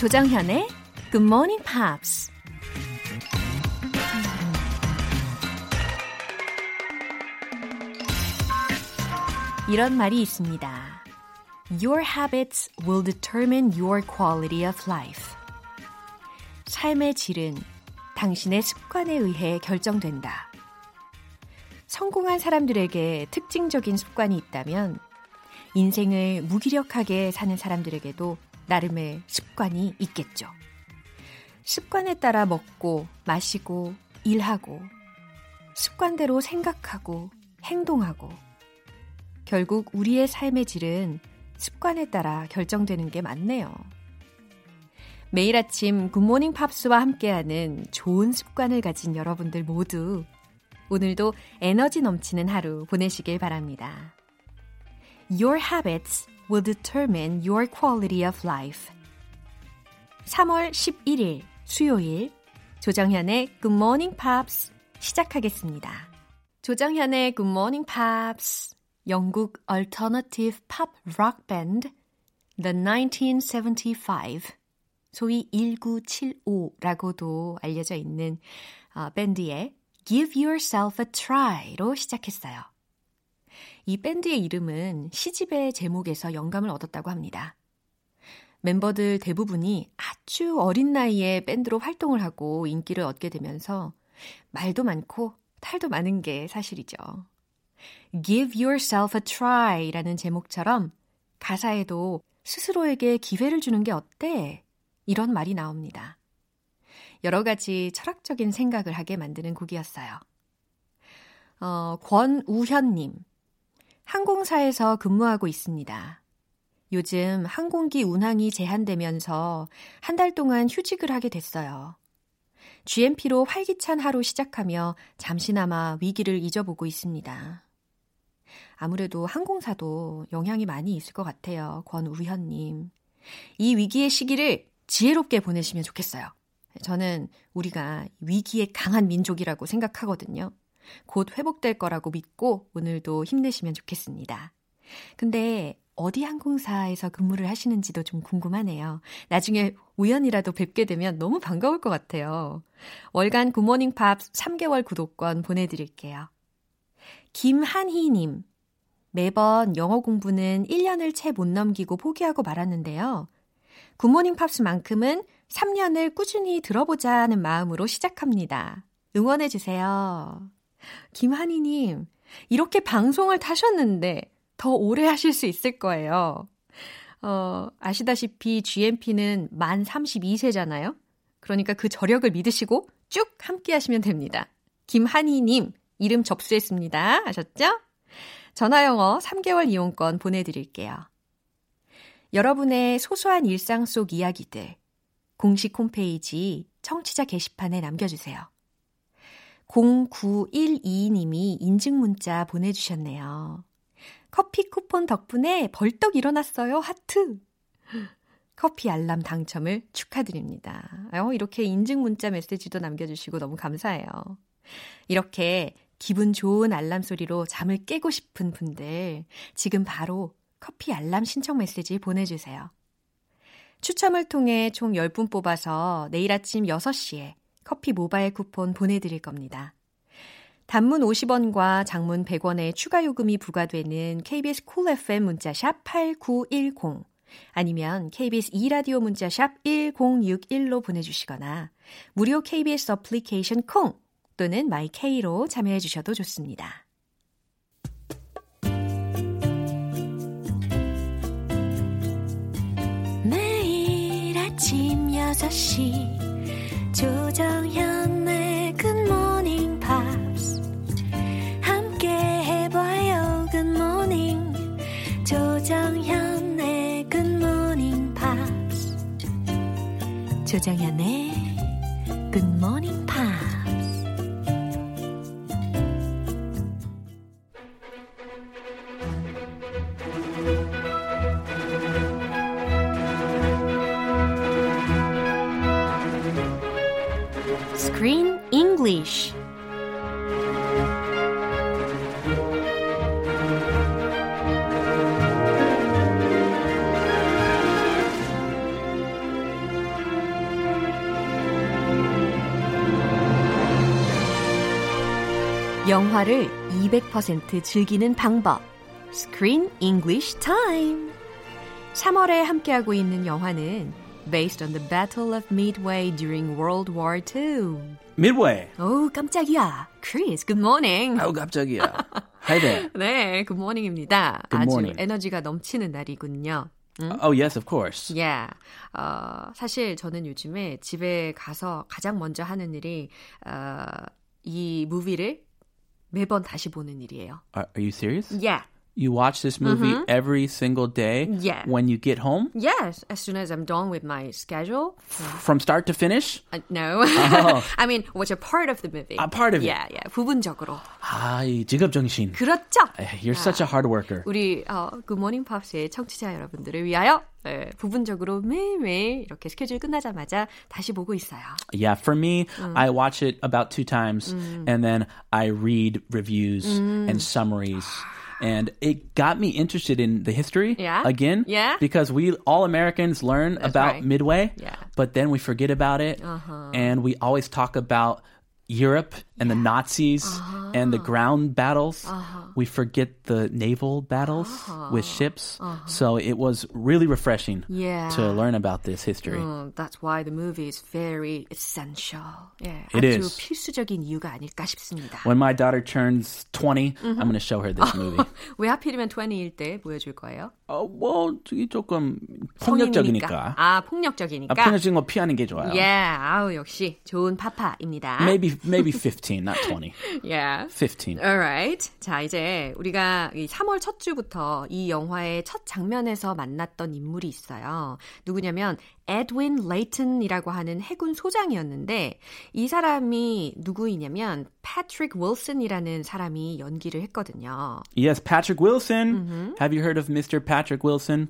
조정현의 Good Morning Pops. 이런 말이 있습니다. Your habits will determine your quality of life. 삶의 질은 당신의 습관에 의해 결정된다. 성공한 사람들에게 특징적인 습관이 있다면 인생을 무기력하게 사는 사람들에게도 나름의 습관이 있겠죠. 습관에 따라 먹고 마시고 일하고 습관대로 생각하고 행동하고 결국 우리의 삶의 질은 습관에 따라 결정되는 게 맞네요. 매일 아침 굿모닝 팝스와 함께하는 좋은 습관을 가진 여러분들 모두 오늘도 에너지 넘치는 하루 보내시길 바랍니다. Your habits will determine your quality of life. 3월 11일 수요일 조정현의 Good Morning Pops 시작하겠습니다. 조정현의 Good Morning Pops 영국 alternative pop rock band The 1975 소위 1975라고도 알려져 있는 어, 밴드의 Give Yourself a Try로 시작했어요. 이 밴드의 이름은 시집의 제목에서 영감을 얻었다고 합니다. 멤버들 대부분이 아주 어린 나이에 밴드로 활동을 하고 인기를 얻게 되면서 말도 많고 탈도 많은 게 사실이죠. Give yourself a try 라는 제목처럼 가사에도 스스로에게 기회를 주는 게 어때? 이런 말이 나옵니다. 여러 가지 철학적인 생각을 하게 만드는 곡이었어요. 어, 권우현님. 항공사에서 근무하고 있습니다. 요즘 항공기 운항이 제한되면서 한 달 동안 휴직을 하게 됐어요. GMP로 활기찬 하루 시작하며 잠시나마 위기를 잊어보고 있습니다. 아무래도 항공사도 영향이 많이 있을 것 같아요. 권우현님. 이 위기의 시기를 지혜롭게 보내시면 좋겠어요. 저는 우리가 위기에 강한 민족이라고 생각하거든요. 곧 회복될 거라고 믿고 오늘도 힘내시면 좋겠습니다. 근데 어디 항공사에서 근무를 하시는지도 좀 궁금하네요. 나중에 우연이라도 뵙게 되면 너무 반가울 것 같아요. 월간 굿모닝 팝 3개월 구독권 보내드릴게요. 김한희님. 매번 영어 공부는 1년을 채 못 넘기고 포기하고 말았는데요. 굿모닝 팝스만큼은 3년을 꾸준히 들어보자는 마음으로 시작합니다. 응원해주세요. 김한희님, 이렇게 방송을 타셨는데 더 오래 하실 수 있을 거예요. 어, 아시다시피 GMP는 만 32세잖아요? 그러니까 그 저력을 믿으시고 쭉 함께 하시면 됩니다. 김한희님, 이름 접수했습니다. 아셨죠? 전화영어 3개월 이용권 보내드릴게요. 여러분의 소소한 일상 속 이야기들, 공식 홈페이지 청취자 게시판에 남겨주세요. 0912님이 인증 문자 보내주셨네요. 커피 쿠폰 덕분에 벌떡 일어났어요. 하트. 커피 알람 당첨을 축하드립니다. 어, 이렇게 인증 문자 메시지도 남겨주시고 너무 감사해요. 이렇게 기분 좋은 알람 소리로 잠을 깨고 싶은 분들 지금 바로 커피 알람 신청 메시지 보내주세요. 추첨을 통해 총 10분 뽑아서 내일 아침 6시에 커피 모바일 쿠폰 보내드릴 겁니다. 단문 50원과 장문 100원의 추가 요금이 부과되는 KBS cool FM 문자샵 8910 아니면 KBS 2라디오 문자샵 1061로 보내주시거나 무료 KBS 어플리케이션 콩 또는 마이케이로 참여해 주셔도 좋습니다. 매일 아침 6시 조정현의 굿모닝 팝스 함께 해봐요 굿모닝 조정현의 굿모닝 팝스 조정현의 굿모닝 팝스 English. 영화를 200% 즐기는 방법. Screen English Time. 3월에 함께하고 있는 영화는 based on the Battle of Midway during World War II. Midway. 오, 깜짝이야. Chris, good morning. 아우 깜짝이야. Hi there. 네, good morning입니다. Good 아주 morning. 에너지가 넘치는 날이군요. Oh yes, of course. Yeah. 어, 사실 저는 요즘에 집에 가서 가장 먼저 하는 일이 어, 이 무비를 매번 다시 보는 일이에요. Are, are you serious? Yeah. You watch this movie every single day Yeah. when you get home Yes, as soon as I'm done with my schedule. from start to finish? Uh, no. I mean, watch a part of the movie. A part of it. Yeah, yeah. 부분적으로. 아, 이 직업 정신. 그렇죠. You're such a hard worker. 우리 어, 굿모닝 팝스의 청취자 여러분들을 위하여 네, 부분적으로 매일매일 이렇게 스케줄 끝나자마자 다시 보고 있어요. Yeah, for me, I watch it about two times and then I read reviews and summaries. And it got me interested in the history Yeah? again. Yeah? Because we all Americans learn about right. Midway, Yeah. but then we forget about it. Uh-huh. And we always talk about Europe and the Nazis and the ground battles. We forget the naval battles with ships. So it was really refreshing Yeah. to learn about this history. 음, that's why the movie is very essential. 예, It 아주 is. 필수적인 이유가 아닐까 싶습니다. When my daughter turns 20, I'm going to show her this movie. 왜 하필이면 20일 때 보여줄 거예요? 어, 뭐, 저기 조금 성인이니까. 폭력적이니까. 아, 폭력적이니까. 아, 폭력적인 거 피하는 게 좋아요. 예, 아우 역시 좋은 파파입니다. Maybe, maybe 15, Not 20. Yeah. 15. Alright. 자, 이제 우리가 이 3월 첫 주부터 이 영화의 첫 장면에서 만났던 인물이 있어요. 누구냐면 에드윈 레이튼이라고 하는 해군 소장이었는데 이 사람이 누구이냐면 패트릭 윌슨이라는 사람이 연기를 했거든요. Yes, Patrick Wilson. Have you heard of Mr. Patrick Wilson?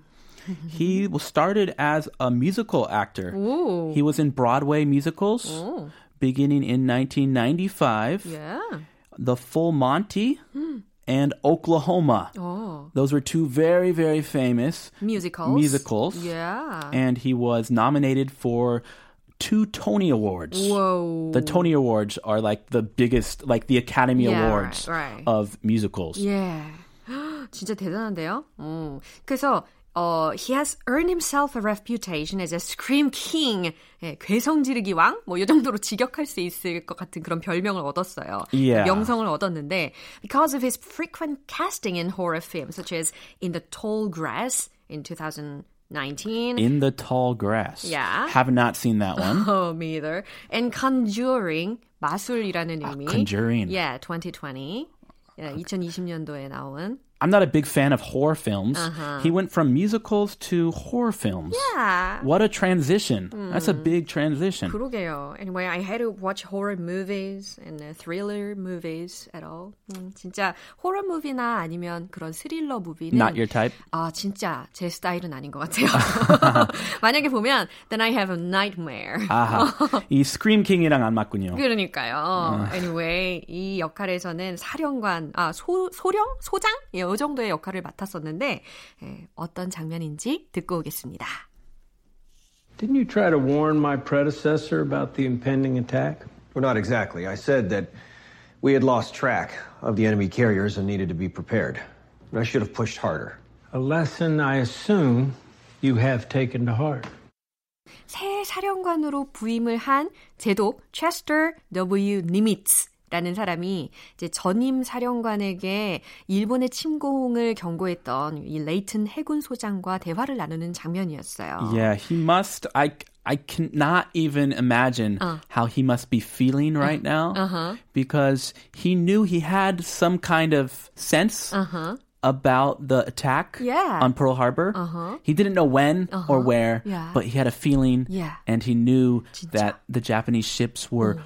he was started as a musical actor. 오. He was in Broadway musicals 오. beginning in 1995. Yeah. The Full Monty and Oklahoma. 어. Those were two very, very famous Musicals. musicals. Yeah. and he was nominated for two Tony Awards. Whoa. The Tony Awards are like the biggest, like the Academy Yeah, Awards right, right. of musicals. 예. 진짜 대단한데요? 어. 그래서 어, he has earned himself a reputation as a scream king. 예, 괴성 지르기 왕? 뭐 이 정도로 직역할 수 있을 것 같은 그런 별명을 얻었어요. Yeah. 명성을 얻었는데 because of his frequent casting in horror films such as In the Tall Grass in 2019. In the Tall Grass. Yeah. Have not seen that one. Oh, me either. And Conjuring, 마술이라는 의미. Conjuring. Yeah, 2020. 예, 2020년도에 나온. I'm not a big fan of horror films. He went from musicals to horror films. Yeah. What a transition. That's a big transition. 그러게요. Anyway, I had to watch horror movies and uh, thriller movies at all. 음, 진짜 호러 무비나 아니면 그런 스릴러 무비는 Not your type? 아 진짜 제 스타일은 아닌 것 같아요. 만약에 보면 then I have a nightmare. 아하. 이 Scream King이랑 안 맞군요. 그러니까요. Anyway, 이 역할에서는 사령관, 아, 소, 소령? 소장? 예, 이 정도의 역할을 맡았었는데, 예, 어떤 장면인지 듣고 오겠습니다. Didn't you try to warn my predecessor about the impending attack? Well, not exactly. I said that we had lost track of the enemy carriers and needed to be prepared. I should have pushed harder. A lesson I assume you have taken to heart. 새 사령관으로 부임을 한 제독 체스터 W 니미츠 라는 사람이 이제 전임 사령관에게 일본의 침공을 경고했던 이 레이튼 해군 소장과 대화를 나누는 장면이었어요. Yeah, he must. I I cannot even imagine how he must be feeling right now because he knew he had some kind of sense about the attack Yeah. on Pearl Harbor. He didn't know when or where, Yeah. but he had a feeling, Yeah. and he knew that the Japanese ships were oh,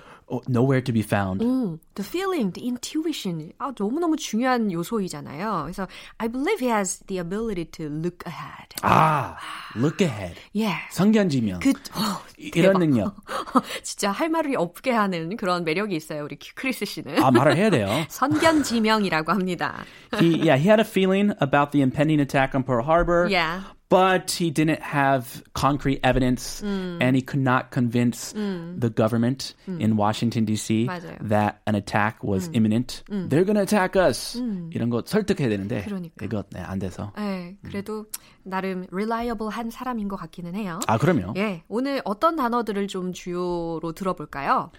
nowhere to be found. 음, the feeling, the intuition, 아, 너무너무 중요한 요소이잖아요. 그래서 I believe he has the ability to look ahead. Ah, look ahead. Yeah. 성견지명. 그, 어, 이런 능력. 진짜 할 말을 없게 하는 그런 매력이 있어요. 우리 크리스 씨는. 아, 말을 해야 돼요. 선견지명이라고 합니다. he yeah he had a feeling about the impending attack on Pearl Harbor. Yeah. but he didn't have concrete evidence mm. and he could not convince mm. the government mm. in Washington D.C. 맞아요. that an attack was imminent. They're going to attack us. 이런 거 설득해야 되는데 그러니까. 이거 네, 안 돼서. 네, 그래도 나름 reliable한 사람인 것 같기는 해요. 아 그럼요. 예, 오늘 어떤 단어들을 좀 주요로 들어볼까요?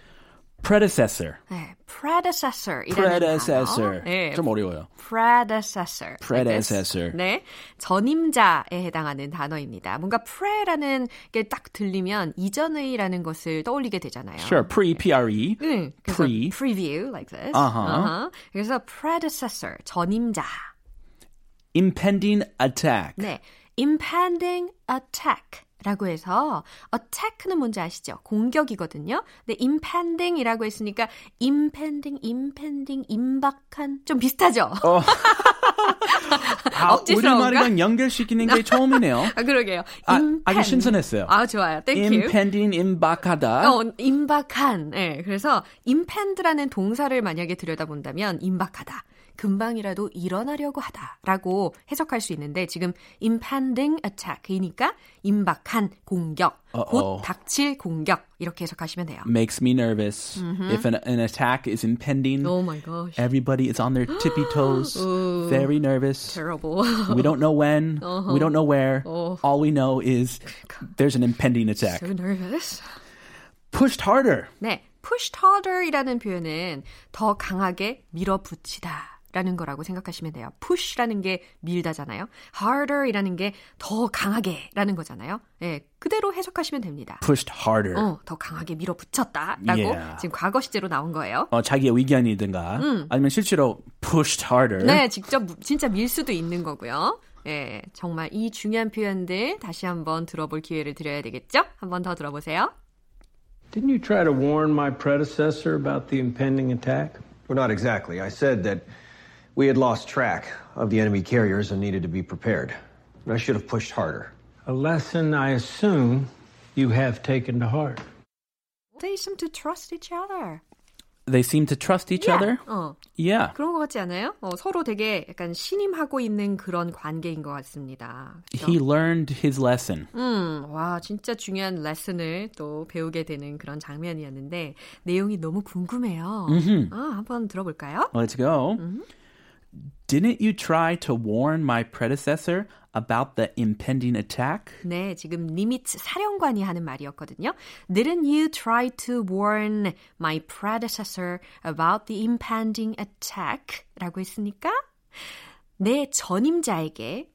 Predecessor. 네, predecessor. predecessor. 네, 좀 어려워요. predecessor. predecessor. 네, 전임자에 해당하는 단어입니다. 뭔가 pre라는 게 딱 들리면 이전의라는 것을 떠올리게 되잖아요. Sure, pre, pre. 네, pre. preview like this. Uh-huh. Uh-huh. 그래서 predecessor, 전임자. impending attack. 네, impending attack. 라고 해서 attack는 뭔지 아시죠? 공격이거든요. 근데 impending이라고 했으니까 impending, impending, 임박한 좀 비슷하죠? 어. 아, 우리말이랑 연결시키는 게 처음이네요. 아, 그러게요. 아, 아주 신선했어요. 아, 좋아요. Thank you. impending, 임박하다. 어, 임박한. 네, 그래서 impend라는 동사를 만약에 들여다본다면 임박하다. 금방이라도 일어나려고 하다라고 해석할 수 있는데 지금 impending attack이니까 임박한 공격, Uh-oh. 곧 닥칠 공격 이렇게 해석하시면 돼요. Makes me nervous. Mm-hmm. If an, an attack is impending, oh my gosh, everybody is on their tippy toes, Ooh, very nervous. Terrible. we don't know when, uh-huh. we don't know where. Oh. All we know is there's an impending attack. So nervous. Pushed harder. 네, pushed harder이라는 표현은 더 강하게 밀어붙이다. 라는 거라고 생각하시면 돼요. push라는 게 밀다잖아요. harder이라는 게 더 강하게 라는 거잖아요. 예, 그대로 해석하시면 됩니다. pushed harder. 어, 더 강하게 밀어붙였다 라고 yeah. 지금 과거 시제로 나온 거예요. 어, 자기의 의견이든가 음. 아니면 실제로 pushed harder. 네, 직접 진짜 밀 수도 있는 거고요. 예, 정말 이 중요한 표현들 다시 한번 들어볼 기회를 드려야 되겠죠? 한번 더 들어보세요. Didn't you try to warn my predecessor about the impending attack? Well, not exactly. I said that We had lost track of the enemy carriers and needed to be prepared. I should have pushed harder. A lesson I assume you have taken to heart. They seem to trust each other. They seem to trust each yeah. other? 어. Yeah. 그런 것 같지 않아요? 어, 서로 되게 약간 신임하고 있는 그런 관계인 것 같습니다. 그렇죠? He learned his lesson. 음, 와, 진짜 중요한 레슨을 또 배우게 되는 그런 장면이었는데 내용이 너무 궁금해요. Mm-hmm. 아, 한번 들어볼까요? Let's go. Mm-hmm. Didn't you try to warn my predecessor about the impending attack? 네, 지금 니미츠 사령관이 하는 말이었거든요. Didn't you try to warn my predecessor about the impending attack? 라고 했으니까 내 전임자에게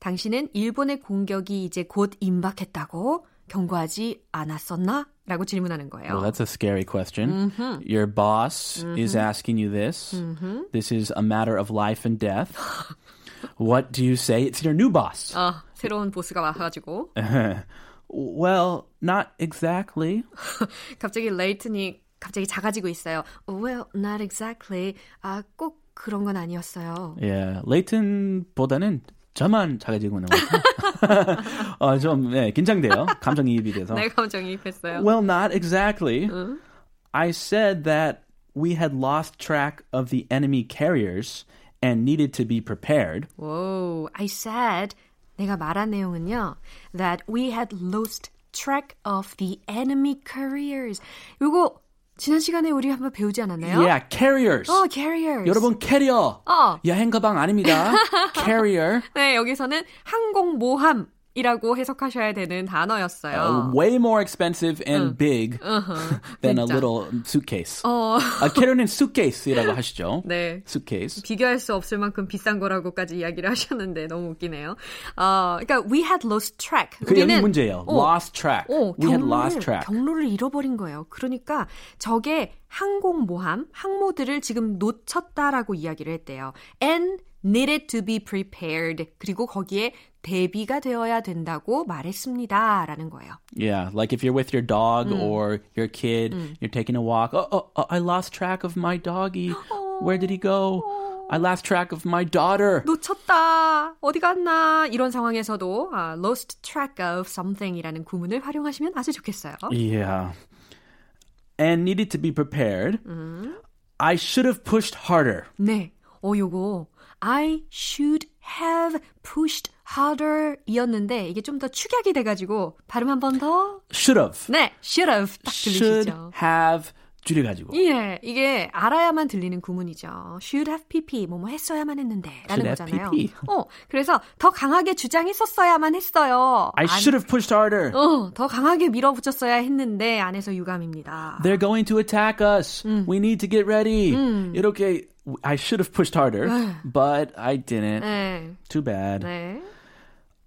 당신은 일본의 공격이 이제 곧 임박했다고 경고하지 않았었나? 라고 질문하는 거예요. Well, that's a scary question. Mm-hmm. Your boss mm-hmm. is asking you this. Mm-hmm. This is a matter of life and death. what do you say? It's your new boss. 아, 새로운 보스가 와가지고. well, not exactly. 갑자기 레이튼이 갑자기 작아지고 있어요. Well, not exactly. 아, 꼭 그런 건 아니었어요. Yeah, 레이튼보다는 저만 작아지고 있는 것 같아요. 어, 좀 네, 긴장돼요. 감정이입이 돼서. 네, 감정이입했어요. Well, not exactly. 응? I said that we had lost track of the enemy carriers and needed to be prepared. Whoa, I said 내가 말한 내용은요. That we had lost track of the enemy carriers. 이거 지난 시간에 우리 한번 배우지 않았나요? Yeah, carriers. 어, carriers. 여러분, 캐리어. 어. 여행 가방 아닙니다. carrier. 네, 여기서는 항공모함. 이라고 해석하셔야 되는 단어였어요. Uh, way more expensive and 응. big uh-huh. than a little suitcase. 어. 아, 캐리어는 suitcase이라고 하시죠. 네. suitcase. 비교할 수 없을 만큼 비싼 거라고까지 이야기를 하셨는데 너무 웃기네요. 어, 그러니까 we had lost track. 그 여기 문제예요. 어, lost track. 어, we 경로를, had lost track. 경로를 잃어버린 거예요. 그러니까 저게 항공모함, 항모들을 지금 놓쳤다라고 이야기를 했대요. And needed to be prepared. 그리고 거기에 대비가 되어야 된다고 말했습니다. 라는 거예요. Yeah, like if you're with your dog 음. or your kid, 음. you're taking a walk. Oh, oh, oh, I lost track of my doggy. Where did he go? I lost track of my daughter. 놓쳤다. 어디 갔나? 이런 상황에서도 uh, lost track of something이라는 구문을 활용하시면 아주 좋겠어요. Yeah. And needed to be prepared. 음. I should have pushed harder. 네. 어, 요거 I should have pushed harder 이었는데 이게 좀 더 축약이 돼가지고 발음 한 번 더. should have. 네, should have 딱 들리시죠? should have 줄여가지고. 예, 이게 알아야만 들리는 구문이죠. should have pp, 뭐뭐 했어야만 했는데 라는 거잖아요. PP. 어, 그래서 더 강하게 주장했었어야만 했어요. I should have pushed harder. 어, 더 강하게 밀어붙였어야 했는데 안에서 유감입니다. They're going to attack us. 음. We need to get ready. 이렇게 I should have pushed harder, but I didn't. 네, Too bad. 네.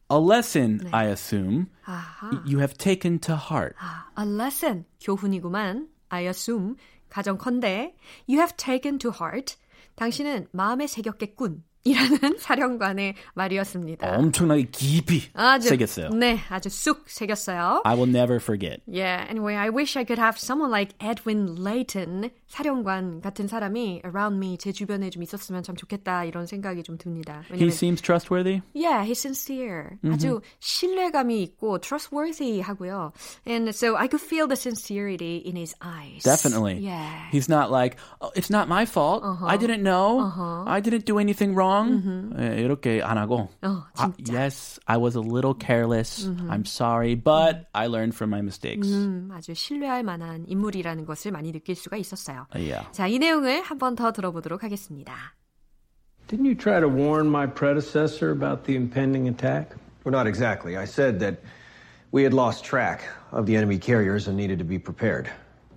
A lesson, I assume, 아하. you have taken to heart. A lesson, 교훈이구만. I assume, 가정컨대, you have taken to heart. 당신은 마음에 새겼겠군. 이라는 사령관의 말이었습니다. 엄청나게 깊이 아주, 새겼어요. 네, 아주 쑥 새겼어요. I will never forget. Yeah, anyway, I wish I could have someone like Edwin Layton, 사령관 같은 사람이 around me, 제 주변에 좀 있었으면 참 좋겠다, 이런 생각이 좀 듭니다. He 왜냐면, seems trustworthy. yeah, he's sincere. 아주 신뢰감이 있고 trustworthy 하고요. And so I could feel the sincerity in his eyes. Definitely. Yeah. He's not like, oh, it's not my fault. I didn't know. I didn't do anything wrong. 예, 이렇게 안 하고. 어, 아, 진짜. yes, I was a little careless. I'm sorry, but I learned from my mistakes. 음, 아주 신뢰할 만한 인물이라는 것을 많이 느낄 수가 있었어요. Yeah. 자, 이 내용을 한 번 더 들어보도록 하겠습니다. Didn't you try to warn my predecessor about the impending attack? Well, not exactly. I said that we had lost track of the enemy carriers and needed to be prepared.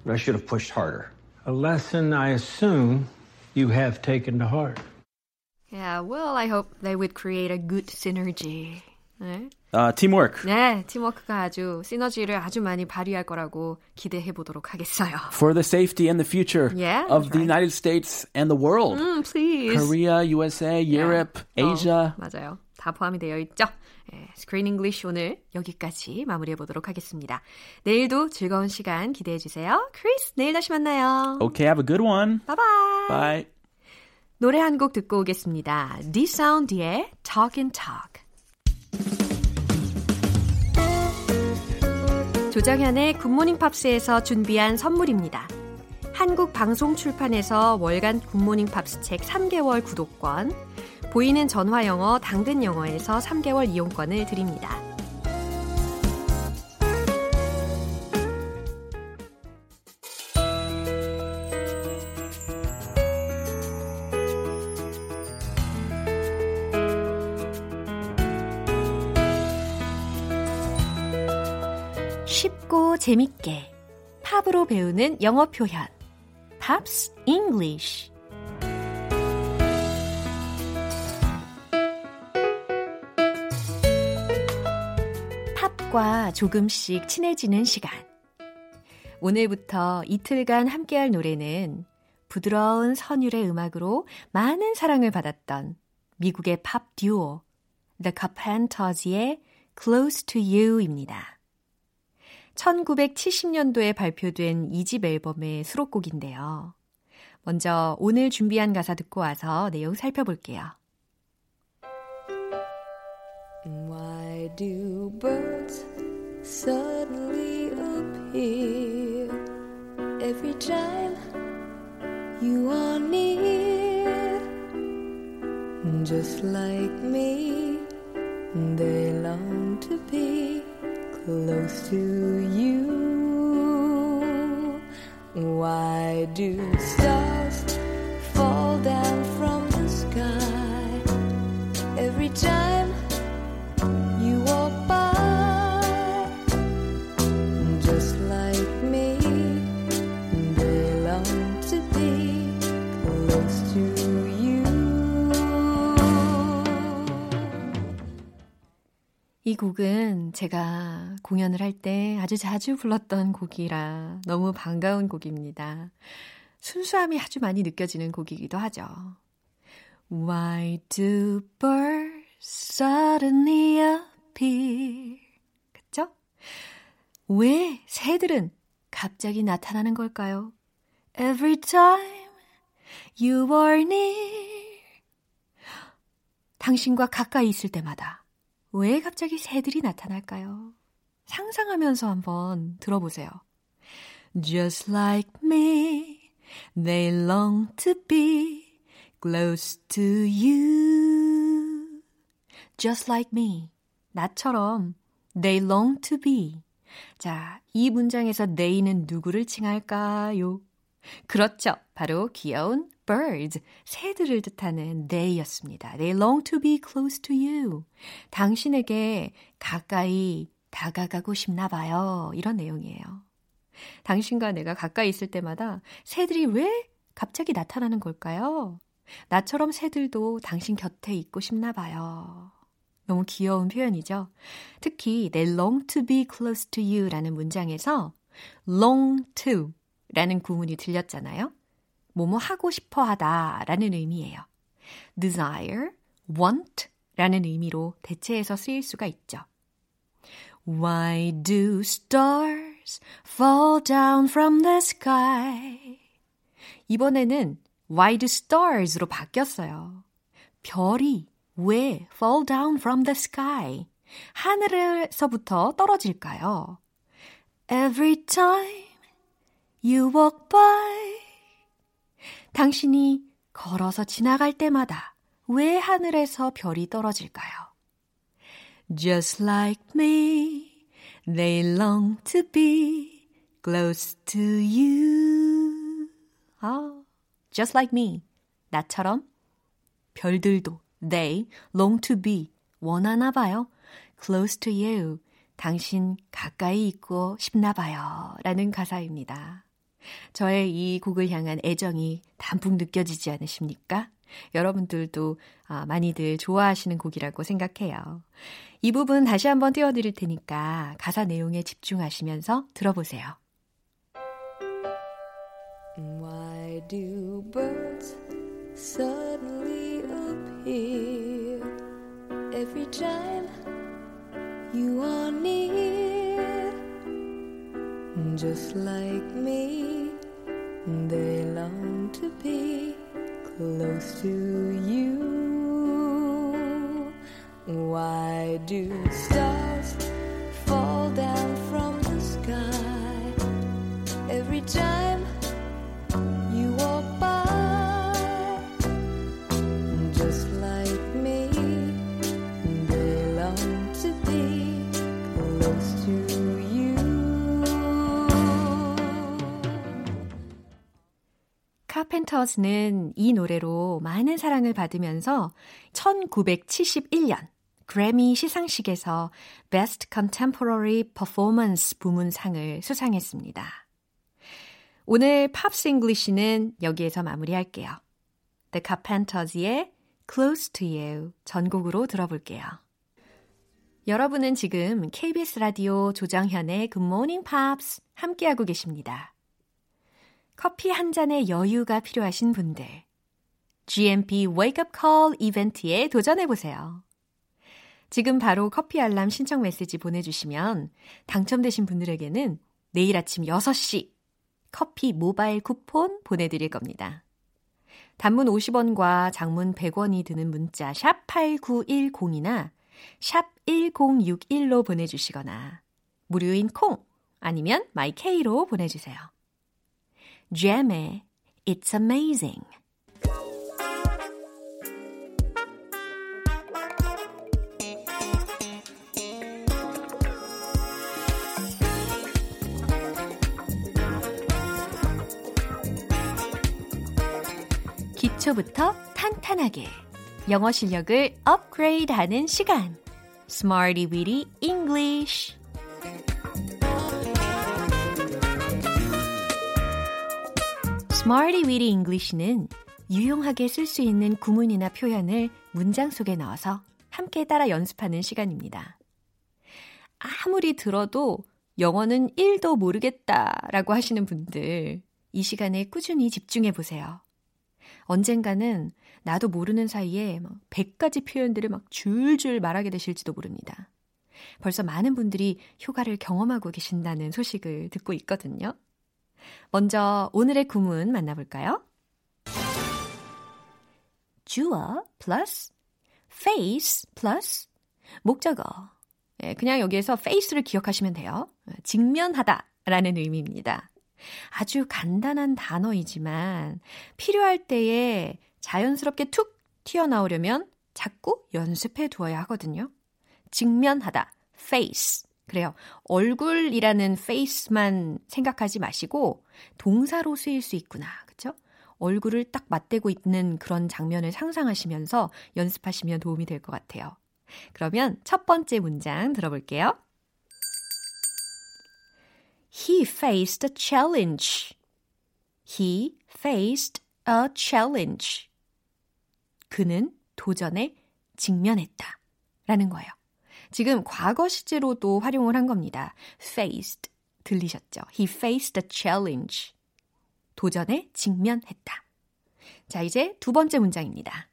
I should have pushed harder. A lesson I assume you have taken to heart. Yeah, well, I hope they would create a good synergy. 네, Uh, teamwork. 네 팀워크가 아주 시너지를 아주 많이 발휘할 거라고 기대해 보도록 하겠어요. For the safety and the future Yeah, of that's the right. United States and the world. 음, please. Korea, USA, Europe, 어, Asia. 맞아요. 다 포함이 되어 있죠. 예, Screen English 오늘 여기까지 마무리해 보도록 하겠습니다. 내일도 즐거운 시간 기대해 주세요. 크리스, 내일 다시 만나요. Okay, have a good one. Bye bye. Bye. 노래 한 곡 듣고 오겠습니다. D'Sound의 Talkin' Talk. 조정현의 Good Morning Pops에서 준비한 선물입니다. 한국 방송 출판에서 월간 Good Morning Pops 책 3개월 구독권, 보이는 전화 영어 당근 영어에서 3개월 이용권을 드립니다. 재밌게 팝으로 배우는 영어 표현. Pops English 팝과 조금씩 친해지는 시간. 오늘부터 이틀간 함께할 노래는 부드러운 선율의 음악으로 많은 사랑을 받았던 미국의 팝 듀오 The Carpenters의 Close to You입니다. 1970년도에 발표된 2집 앨범의 수록곡인데요. 먼저 오늘 준비한 가사 듣고 와서 내용 살펴볼게요. Why do birds suddenly appear every time you are near? Just like me, they long to be close to you. Why do stars 곡은 제가 공연을 할 때 아주 자주 불렀던 곡이라 너무 반가운 곡입니다. 순수함이 아주 많이 느껴지는 곡이기도 하죠. Why do birds suddenly appear? 그쵸? 왜 새들은 갑자기 나타나는 걸까요? Every time you are near. 당신과 가까이 있을 때마다 왜 갑자기 새들이 나타날까요? 상상하면서 한번 들어보세요. Just like me, they long to be close to you. Just like me. 나처럼 they long to be. 자, 이 문장에서 they는 누구를 칭할까요? 그렇죠. 바로 귀여운 birds, 새들을 뜻하는 they였습니다. They long to be close to you. 당신에게 가까이 다가가고 싶나 봐요. 이런 내용이에요. 당신과 내가 가까이 있을 때마다 새들이 왜 갑자기 나타나는 걸까요? 나처럼 새들도 당신 곁에 있고 싶나 봐요. 너무 귀여운 표현이죠. 특히 they long to be close to you 라는 문장에서 long to 라는 구문이 들렸잖아요. 뭐뭐 하고 싶어 하다 라는 의미예요. desire, want 라는 의미로 대체해서 쓰일 수가 있죠. Why do stars fall down from the sky? 이번에는 Why do stars로 바뀌었어요. 별이 왜 fall down from the sky? 하늘에서부터 떨어질까요? Every time you walk by. 당신이 걸어서 지나갈 때마다 왜 하늘에서 별이 떨어질까요? Just like me, they long to be close to you. 아, just like me. 나처럼 별들도 they long to be 원하나 봐요. close to you. 당신 가까이 있고 싶나 봐요. 라는 가사입니다. 저의 이 곡을 향한 애정이 담뿍 느껴지지 않으십니까? 여러분들도 아, 많이들 좋아하시는 곡이라고 생각해요. 이 부분 다시 한번 띄워드릴 테니까 가사 내용에 집중하시면서 들어보세요. Why do birds suddenly appear every time you are near? Just like me, they long to be close to you. Why do stars fall down from the sky every time 카펜터스는 이 노래로 많은 사랑을 받으면서 1971년 그래미 시상식에서 Best Contemporary Performance 부문상을 수상했습니다. 오늘 Pops English는 여기에서 마무리할게요. The Carpenters의 Close to You 전곡으로 들어볼게요. 여러분은 지금 KBS 라디오 조정현의 Good Morning Pops 함께하고 계십니다. 커피 한 잔의 여유가 필요하신 분들, GMP Wake Up Call 이벤트에 도전해보세요. 지금 바로 커피 알람 신청 메시지 보내주시면 당첨되신 분들에게는 내일 아침 6시 커피 모바일 쿠폰 보내드릴 겁니다. 단문 50원과 장문 100원이 드는 문자 샵 8910이나 샵 1061로 보내주시거나 무료인 콩 아니면 마이케이로 보내주세요. Jam의 It's Amazing 기초부터 탄탄하게 영어 실력을 업그레이드 하는 시간 Smarty Weedy English Smarty Weedy English는 유용하게 쓸 수 있는 구문이나 표현을 문장 속에 넣어서 함께 따라 연습하는 시간입니다. 아무리 들어도 영어는 1도 모르겠다라고 하시는 분들, 이 시간에 꾸준히 집중해 보세요. 언젠가는 나도 모르는 사이에 막 100가지 표현들을 막 줄줄 말하게 되실지도 모릅니다. 벌써 많은 분들이 효과를 경험하고 계신다는 소식을 듣고 있거든요. 먼저 오늘의 구문 만나볼까요? 주어 플러스 face 플러스 목적어. 예, 그냥 여기에서 face를 기억하시면 돼요. 직면하다 라는 의미입니다. 아주 간단한 단어이지만 필요할 때에 자연스럽게 툭 튀어나오려면 자꾸 연습해 두어야 하거든요. 직면하다, face. 그래요. 얼굴이라는 face만 생각하지 마시고 동사로 쓰일 수 있구나. 그쵸? 얼굴을 딱 맞대고 있는 그런 장면을 상상하시면서 연습하시면 도움이 될 것 같아요. 그러면 첫 번째 문장 들어볼게요. He faced a challenge. He faced a challenge. 그는 도전에 직면했다. 라는 거예요. 지금 과거 시제로도 활용을 한 겁니다. faced. 들리셨죠? He faced a challenge. 도전에 직면했다. 자, 이제 두 번째 문장입니다.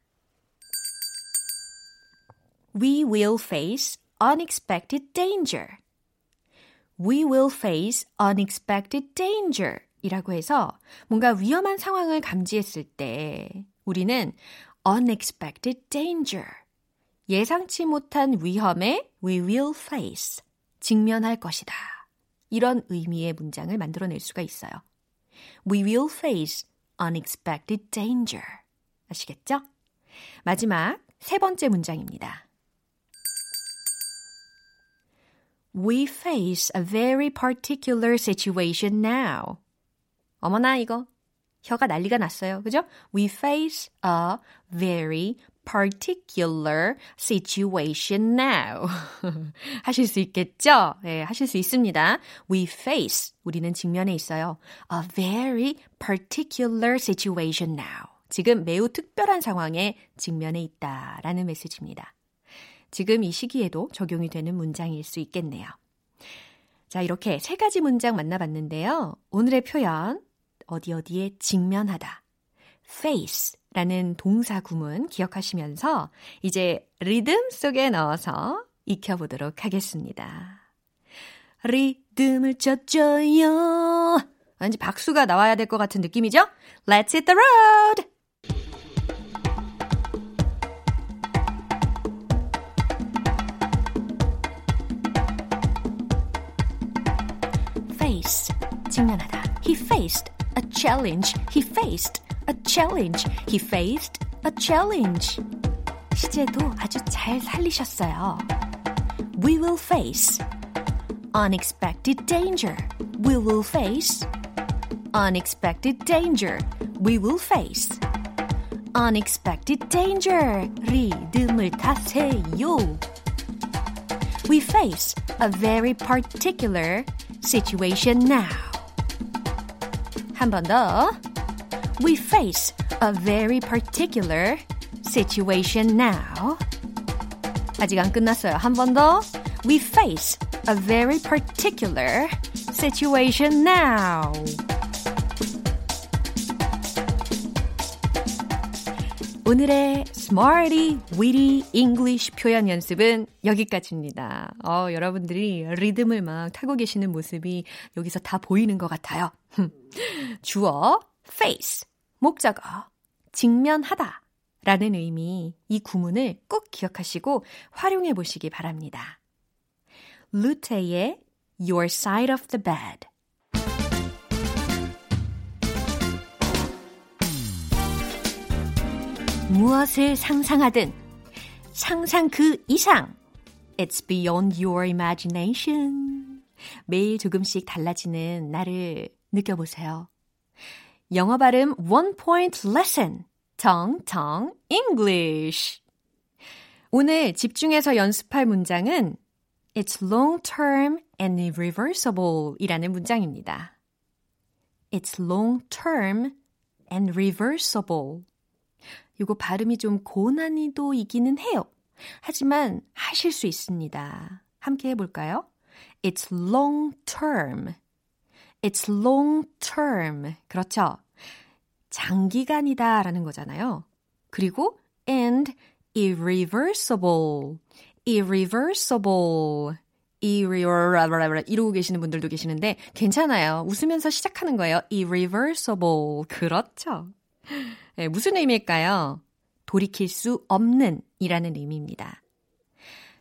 We will face unexpected danger. We will face unexpected danger. 이라고 해서 뭔가 위험한 상황을 감지했을 때 우리는 unexpected danger. 예상치 못한 위험에 we will face. 직면할 것이다. 이런 의미의 문장을 만들어낼 수가 있어요. We will face unexpected danger. 아시겠죠? 마지막 세 번째 문장입니다. We face a very particular situation now. 어머나 이거 혀가 난리가 났어요. 그죠? We face a very particular situation now. 하실 수 있겠죠? 네, 하실 수 있습니다. We face, 우리는 직면에 있어요. A very particular situation now. 지금 매우 특별한 상황에 직면해 있다 라는 메시지입니다. 지금 이 시기에도 적용이 되는 문장일 수 있겠네요. 자, 이렇게 세 가지 문장 만나봤는데요. 오늘의 표현, 어디 어디에 직면하다. Face 라는 동사 구문 기억하시면서 이제 리듬 속에 넣어서 익혀보도록 하겠습니다. 리듬을 쳤죠요. 왠지 박수가 나와야 될 것 같은 느낌이죠? Let's hit the road! face 직면하다. He faced a challenge. He faced a challenge. He faced a challenge. 시제도 아주 잘 살리셨어요. We will face unexpected danger. We will face unexpected danger. We will face unexpected danger. 리듬을 타세요. We face a very particular situation now. 한 번 더. We face a very particular situation now. 아직 안 끝났어요. 한 번 더. We face a very particular situation now. 오늘의 Smarty, Witty English 표현 연습은 여기까지입니다. 어, 여러분들이 리듬을 막 타고 계시는 모습이 여기서 다 보이는 것 같아요. 주어, face, 목적어, 직면하다 라는 의미 이 구문을 꼭 기억하시고 활용해 보시기 바랍니다. 루테의 Your Side of the Bed 무엇을 상상하든 상상 그 이상 It's beyond your imagination. 매일 조금씩 달라지는 나를 느껴보세요. 영어 발음 One Point Lesson 정정 English 오늘 집중해서 연습할 문장은 It's long term and irreversible 이라는 문장입니다. It's long term and reversible. 이거 발음이 좀 고난이도이기는 해요. 하지만 하실 수 있습니다. 함께 해볼까요? It's long term. It's long term. 그렇죠. 장기간이다 라는 거잖아요. 그리고 and irreversible. irreversible. irreversible. 이러고 계시는 분들도 계시는데 괜찮아요. 웃으면서 시작하는 거예요. irreversible. 그렇죠. 네, 무슨 의미일까요? 돌이킬 수 없는 이라는 의미입니다.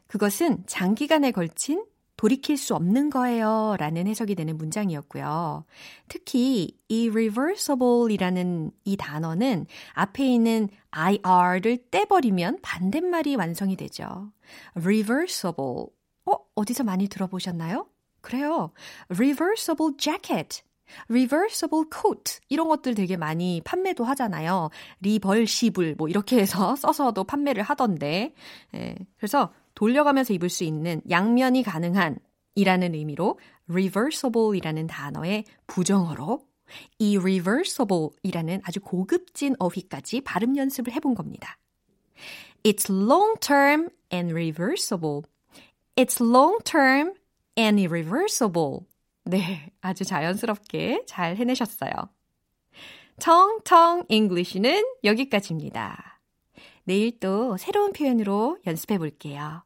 그것은 장기간에 걸친 돌이킬 수 없는 거예요. 라는 해석이 되는 문장이었고요. 특히 이 reversible 이라는 이 단어는 앞에 있는 IR를 떼버리면 반대말이 완성이 되죠. reversible. 어, 어디서 많이 들어보셨나요? 그래요. reversible jacket. reversible coat 이런 것들 되게 많이 판매도 하잖아요. 리벌시블 뭐 이렇게 해서 써서도 판매를 하던데. 예, 그래서 돌려가면서 입을 수 있는 양면이 가능한 이라는 의미로 reversible 이라는 단어의 부정어로 이 reversible 이라는 아주 고급진 어휘까지 발음 연습을 해본 겁니다. It's long term and reversible. It's long term and irreversible. 네, 아주 자연스럽게 잘 해내셨어요. 청청 English는 여기까지입니다. 내일 또 새로운 표현으로 연습해 볼게요.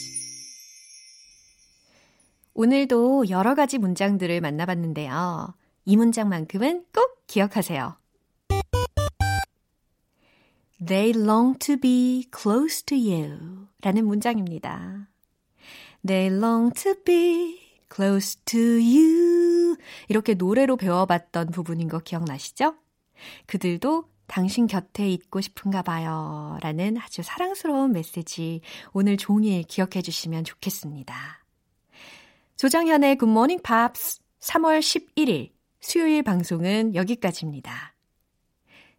오늘도 여러 가지 문장들을 만나봤는데요. 이 문장만큼은 꼭 기억하세요. They long to be close to you 라는 문장입니다. They long to be close to you 이렇게 노래로 배워봤던 부분인 거 기억나시죠? 그들도 당신 곁에 있고 싶은가 봐요 라는 아주 사랑스러운 메시지 오늘 종일 기억해 주시면 좋겠습니다. Good Morning Pops 3월 11일 수요일 방송은 여기까지입니다.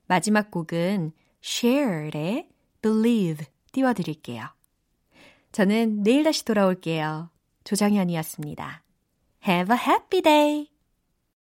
마지막 곡은 Cher의 Believe 띄워드릴게요. 저는 내일 다시 돌아올게요. 조정현이었습니다. Have a happy day!